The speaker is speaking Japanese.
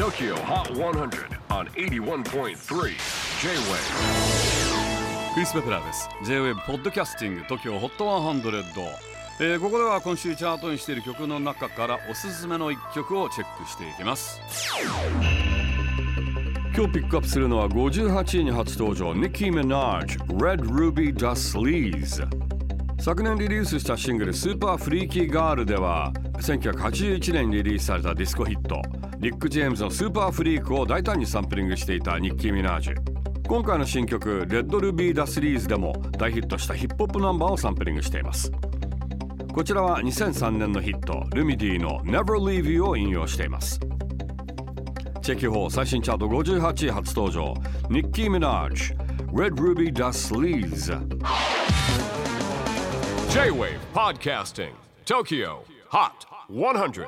TOKYO HOT 100 on 81.3 J-WAVE クリス・ベプラーです。J-WAVE ポッドキャスティング TOKYO HOT 100、えーここでは今週チャートにしている曲の中からおすすめの一曲をチェックしていきます。今日ピックアップするのは58位に初登場 Nicki Minaj Red Ruby The Sleaze 昨年リリースしたシングル「スーパーフリーキーガール」では1981年にリリースされたディスコヒット。リック・ジェームズの「スーパーフリーク」を大胆にサンプリングしていたニッキー・ミナージュ。今回の新曲「レッド・ルビー・ダ・スリーズ」でも大ヒットしたヒップホップナンバーをサンプリングしています。こちらは2003年のヒット Lumidee の「Never Leave You」を引用しています。チェキホー最新チャート58位初登場ニッキー・ミナージュ Red Ruby Da Sleeze J-WAVE PODCASTING TOKYO HOT 100